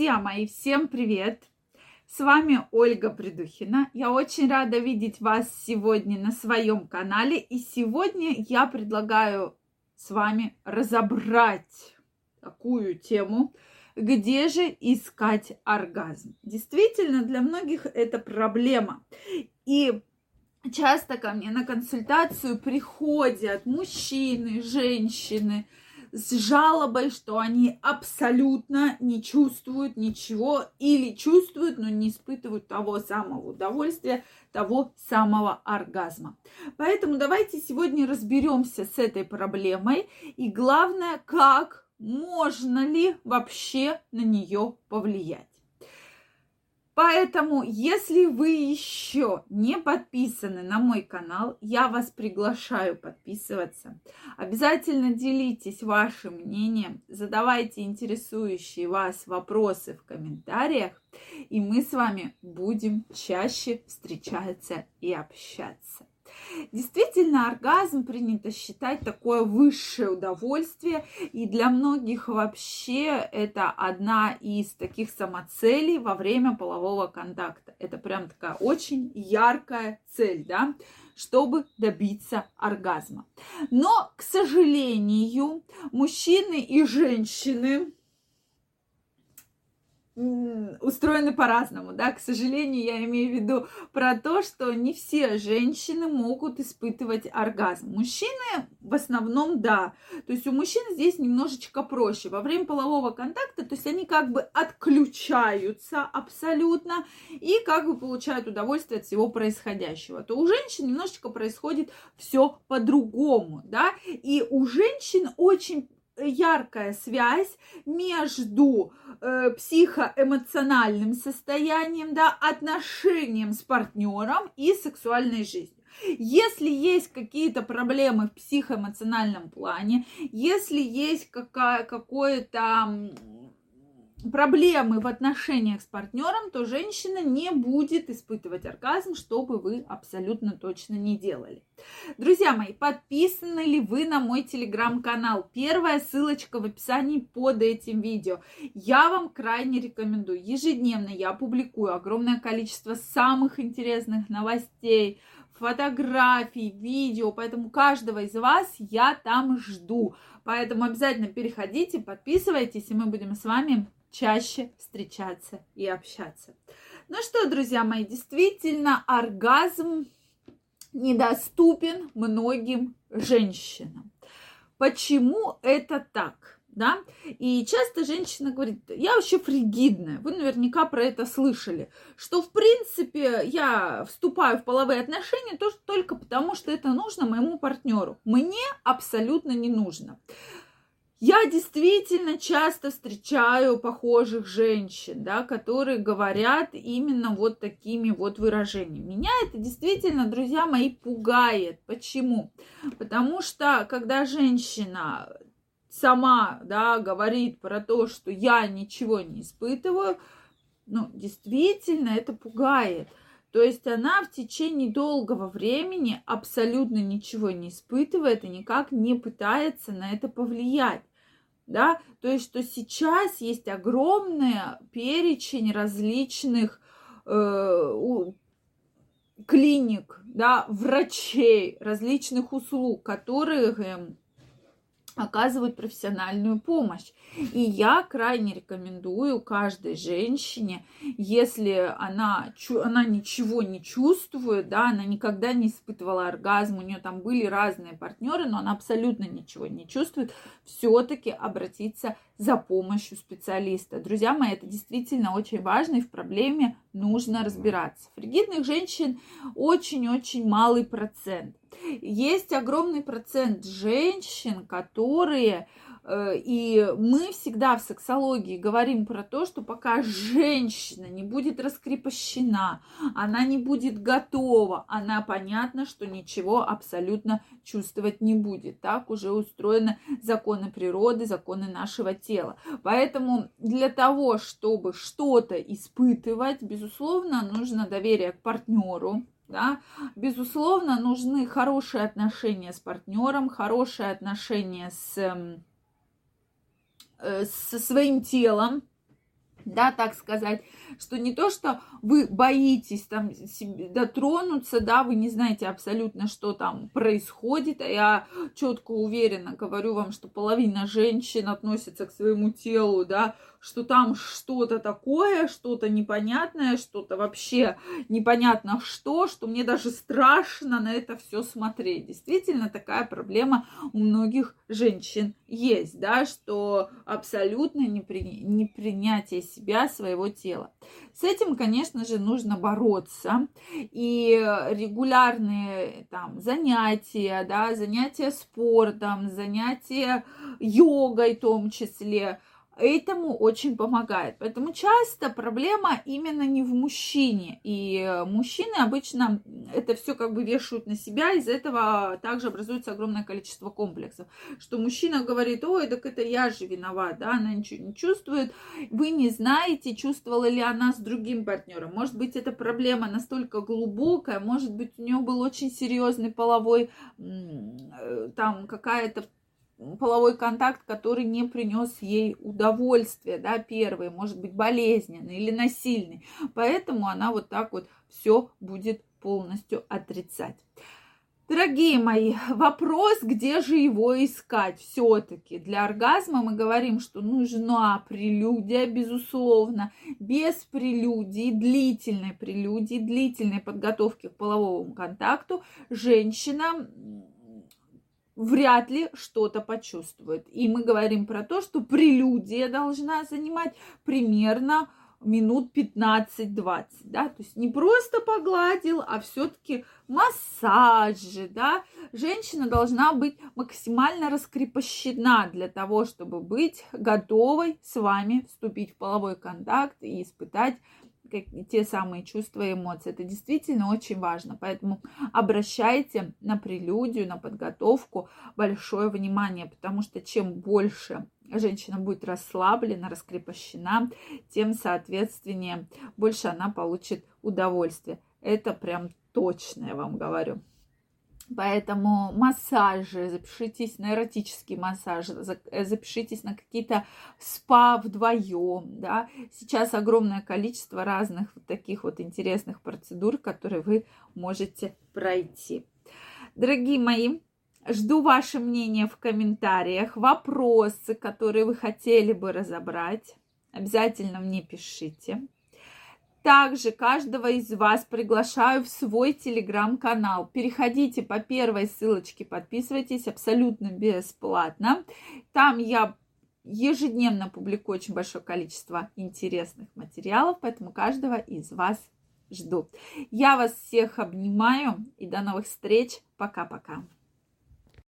Друзья мои, всем привет! С вами Ольга Придухина. Я очень рада видеть вас сегодня на своем канале. И сегодня я предлагаю с вами разобрать такую тему, где же искать оргазм. Действительно, для многих это проблема. И часто ко мне на консультацию приходят мужчины, женщины, с жалобой, что они абсолютно не чувствуют ничего или чувствуют, но не испытывают того самого удовольствия, того самого оргазма. Поэтому давайте сегодня разберемся с этой проблемой и главное, как можно ли вообще на нее повлиять. Поэтому, если вы еще не подписаны на мой канал, я вас приглашаю подписываться. Обязательно делитесь вашим мнением, задавайте интересующие вас вопросы в комментариях, и мы с вами будем чаще встречаться и общаться. Действительно, оргазм принято считать такое высшее удовольствие, и для многих вообще это одна из таких самоцелей во время полового контакта. Это прям такая очень яркая цель, да, чтобы добиться оргазма. Но, к сожалению, мужчины и женщины устроены по-разному, да, к сожалению, я имею в виду про то, что не все женщины могут испытывать оргазм. Мужчины в основном, да, то есть у мужчин здесь немножечко проще. Во время полового контакта, то есть они как бы отключаются абсолютно и как бы получают удовольствие от всего происходящего. То у женщин немножечко происходит все по-другому, да, и у женщин очень яркая связь между э, психоэмоциональным состоянием, да, отношением с партнером и сексуальной жизнью. Если есть какие-то проблемы в психоэмоциональном плане, если есть какая, какое-то проблемы в отношениях с партнером, то женщина не будет испытывать оргазм, что бы вы абсолютно точно не делали. Друзья мои, подписаны ли вы на мой телеграм-канал? Первая ссылочка в описании под этим видео. Я вам крайне рекомендую. Ежедневно я публикую огромное количество самых интересных новостей, фотографий, видео, поэтому каждого из вас я там жду. Поэтому обязательно переходите, подписывайтесь, и мы будем с вами чаще встречаться и общаться. Ну что, друзья мои, действительно, оргазм недоступен многим женщинам. Почему это так? Да? И часто женщина говорит, я вообще фригидная. Вы наверняка про это слышали. Что, в принципе, я вступаю в половые отношения только потому, что это нужно моему партнеру. Мне абсолютно не нужно. Я действительно часто встречаю похожих женщин, да, которые говорят именно вот такими вот выражениями. Меня это действительно, друзья мои, пугает. Почему? Потому что когда женщина сама, да, говорит про то, что я ничего не испытываю, ну, действительно, это пугает. То есть она в течение долгого времени абсолютно ничего не испытывает и никак не пытается на это повлиять да, то есть что сейчас есть огромный перечень различных э, клиник, да, врачей, различных услуг, которые эм, оказывают профессиональную помощь. И я крайне рекомендую каждой женщине, если она, она ничего не чувствует, да, она никогда не испытывала оргазм, у нее там были разные партнеры, но она абсолютно ничего не чувствует, все-таки обратиться за помощью специалиста. Друзья мои, это действительно очень важно, и в проблеме нужно разбираться. Фригидных женщин очень-очень малый процент. Есть огромный процент женщин, которые Э, и мы всегда в сексологии говорим про то, что пока женщина не будет раскрепощена, она не будет готова, она понятно, что ничего абсолютно чувствовать не будет. Так уже устроены законы природы, законы нашего тела. Поэтому для того, чтобы что-то испытывать, безусловно, нужно доверие к партнеру, да? Безусловно, нужны хорошие отношения с партнером, хорошие отношения с Э, со своим телом, да, так сказать, что не то, что вы боитесь там дотронуться, да, вы не знаете абсолютно, что там происходит, а я четко уверенно говорю вам, что половина женщин относится к своему телу, да, что там что-то такое, что-то непонятное, что-то вообще непонятно что, что мне даже страшно на это все смотреть. Действительно, такая проблема у многих женщин есть, да, что абсолютно непри... непринятие себя, своего тела. С этим, конечно же, нужно бороться. И регулярные там занятия, да, занятия спортом, занятия йогой в том числе, этому очень помогает. Поэтому часто проблема именно не в мужчине. И мужчины обычно это все как бы вешают на себя, из этого также образуется огромное количество комплексов. Что мужчина говорит, ой, так это я же виноват, да, она ничего не чувствует. Вы не знаете, чувствовала ли она с другим партнером. Может быть, эта проблема настолько глубокая, может быть, у нее был очень серьезный половой, э, там какая-то половой контакт, который не принес ей удовольствия, да, первый, может быть, болезненный или насильный. Поэтому она вот так вот все будет полностью отрицать. Дорогие мои, вопрос, где же его искать все-таки? Для оргазма мы говорим, что нужна прелюдия, безусловно. Без прелюдии, длительной прелюдии, длительной подготовки к половому контакту женщина вряд ли что-то почувствует. И мы говорим про то, что прелюдия должна занимать примерно минут 15-20, да, то есть не просто погладил, а все-таки массажи, да, женщина должна быть максимально раскрепощена для того, чтобы быть готовой с вами вступить в половой контакт и испытать те самые чувства и эмоции. Это действительно очень важно. Поэтому обращайте на прелюдию, на подготовку большое внимание, потому что чем больше женщина будет расслаблена, раскрепощена, тем, соответственно, больше она получит удовольствие. Это прям точно, я вам говорю. Поэтому массажи, запишитесь на эротический массаж, э, запишитесь на какие-то спа вдвоем, да. Сейчас огромное количество разных вот таких вот интересных процедур, которые вы можете пройти. Дорогие мои, жду ваше мнение в комментариях, вопросы, которые вы хотели бы разобрать. Обязательно мне пишите. Также каждого из вас приглашаю в свой телеграм-канал. Переходите по первой ссылочке, подписывайтесь абсолютно бесплатно. Там я ежедневно публикую очень большое количество интересных материалов, поэтому каждого из вас жду. Я вас всех обнимаю и до новых встреч. Пока-пока.